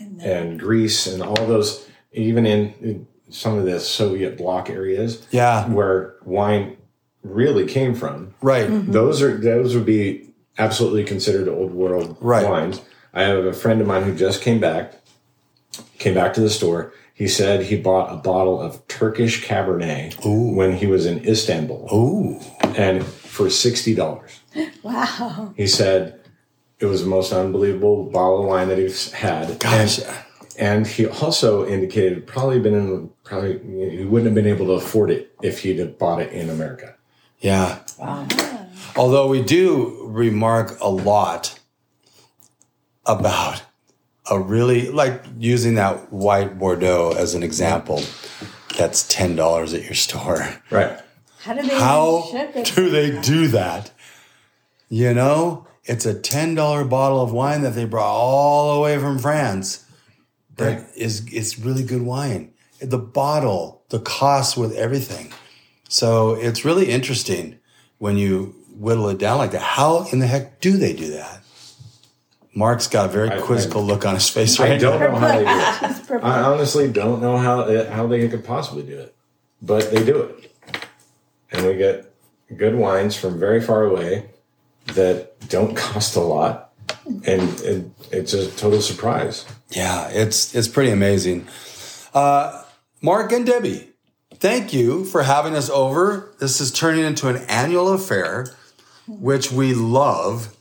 And and Greece and all those, even in, in some of the Soviet bloc areas, yeah. where wine really came from. Right. Mm-hmm. Those are those would be absolutely considered old world Right. wines. I have a friend of mine who just came back, came back to the store. He said he bought a bottle of Turkish Cabernet when he was in Istanbul, Ooh. and for sixty dollars. wow. He said it was the most unbelievable bottle of wine that he's had. Gosh. And, and he also indicated probably been in probably he wouldn't have been able to afford it if he'd have bought it in America. Yeah. Wow. Although we do remark a lot about a really, like using that white Bordeaux as an example, that's $10 at your store. Right. How do they How do they do that? You know, it's a $10 bottle of wine that they brought all the way from France. That is it's really good wine. The bottle, the cost with everything. So it's really interesting when you whittle it down like that. How in the heck do they do that? Mark's got a very I- quizzical look on his [LAUGHS] face right I don't know how they do it. [LAUGHS] I honestly don't know how eh, how they could possibly do it, but they do it, and we get good wines from very far away that don't [LAUGHS] cost a lot, and, and it's a total surprise. Yeah, it's it's pretty amazing. Uh, Mark and Debbie, thank you for having us over. This is turning into an annual affair, which we love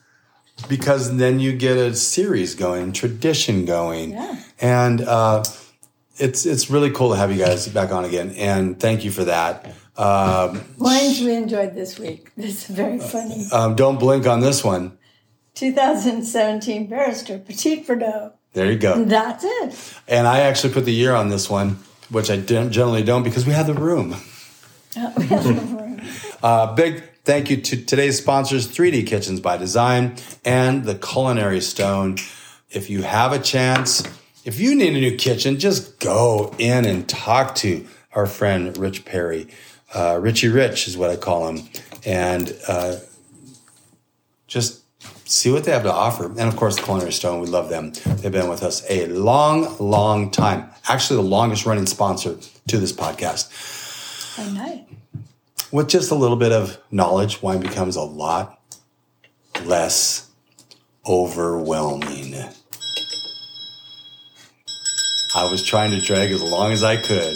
because then you get a series going, tradition going, Yeah. and uh, it's it's really cool to have you guys back on again. And thank you for that. Um, Wines we enjoyed this week. [LAUGHS] This is very funny. um, don't blink on this one. 2017 Barrister Petit Verdot. There you go. That's it. And I actually put the year on this one, which I generally don't because we have the room. [LAUGHS] We have the room. Uh, big thank you to today's sponsors, 3D Kitchens by Design and the Culinary Stone. If you have a chance, if you need a new kitchen, just go in and talk to our friend Rich Perry. Uh, Richie Rich is what I call him. And uh, just see what they have to offer. And of course, Culinary Stone, we love them. They've been with us a long, long time. Actually, the longest running sponsor to this podcast At night. with just a little bit of knowledge, wine becomes a lot less overwhelming. I was trying to drag as long as I could.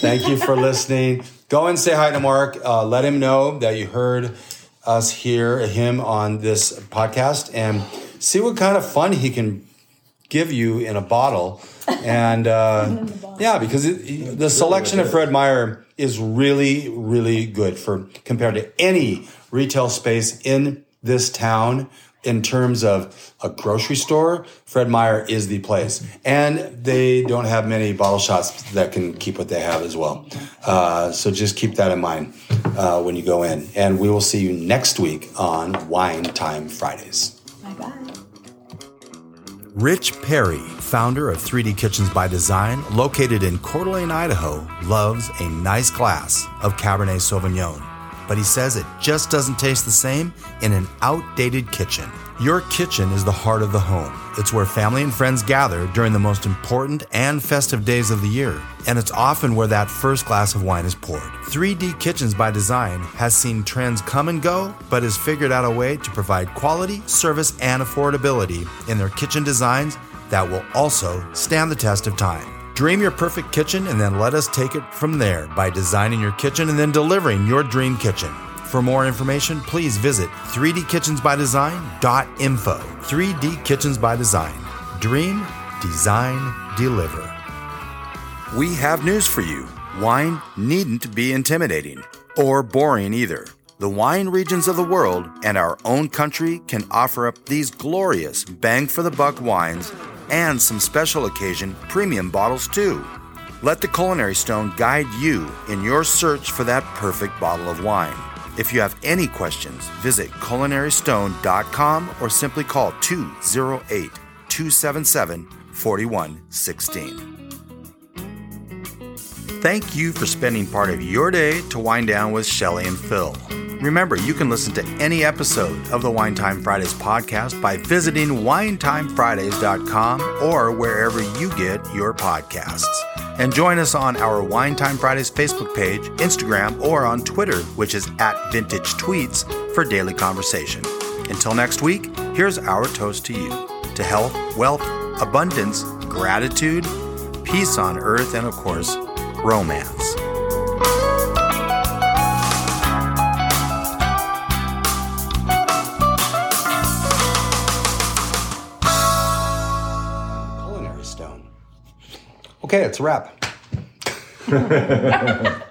Thank you for [LAUGHS] listening. Go and say hi to Mark. Uh, let him know that you heard us here, him on this podcast, and see what kind of fun he can give you in a bottle. And uh, [LAUGHS] yeah, because it, the selection of Fred Meyer is really, really good for compared to any retail space in this town in terms of a grocery store, Fred Meyer is the place. And they don't have many bottle shots that can keep what they have as well. Uh, so just keep that in mind uh, when you go in. And we will see you next week on Wine Time Fridays. Rich Perry, founder of 3D Kitchens by Design, located in Coeur d'Alene, Idaho, loves a nice glass of Cabernet Sauvignon. But he says it just doesn't taste the same in an outdated kitchen. Your kitchen is the heart of the home. It's where family and friends gather during the most important and festive days of the year. And it's often where that first glass of wine is poured. 3D Kitchens by Design has seen trends come and go, but has figured out a way to provide quality, service, and affordability in their kitchen designs that will also stand the test of time. Dream your perfect kitchen and then let us take it from there by designing your kitchen and then delivering your dream kitchen. For more information, please visit 3dkitchensbydesign.info. 3D Kitchens by Design. Dream, design, deliver. We have news for you. Wine needn't be intimidating or boring either. The wine regions of the world and our own country can offer up these glorious bang for the buck wines and some special occasion premium bottles too. Let the Culinary Stone guide you in your search for that perfect bottle of wine. If you have any questions, visit culinarystone.com or simply call 208 277 4116. Thank you for spending part of your day to wind down with Shelly and Phil. Remember, you can listen to any episode of the Wine Time Fridays podcast by visiting winetimefridays.com or wherever you get your podcasts. And join us on our Wine Time Fridays Facebook page, Instagram, or on Twitter, which is at Vintage Tweets, for daily conversation. Until next week, here's our toast to you to health, wealth, abundance, gratitude, peace on earth, and of course, romance. Okay, it's a wrap. [LAUGHS]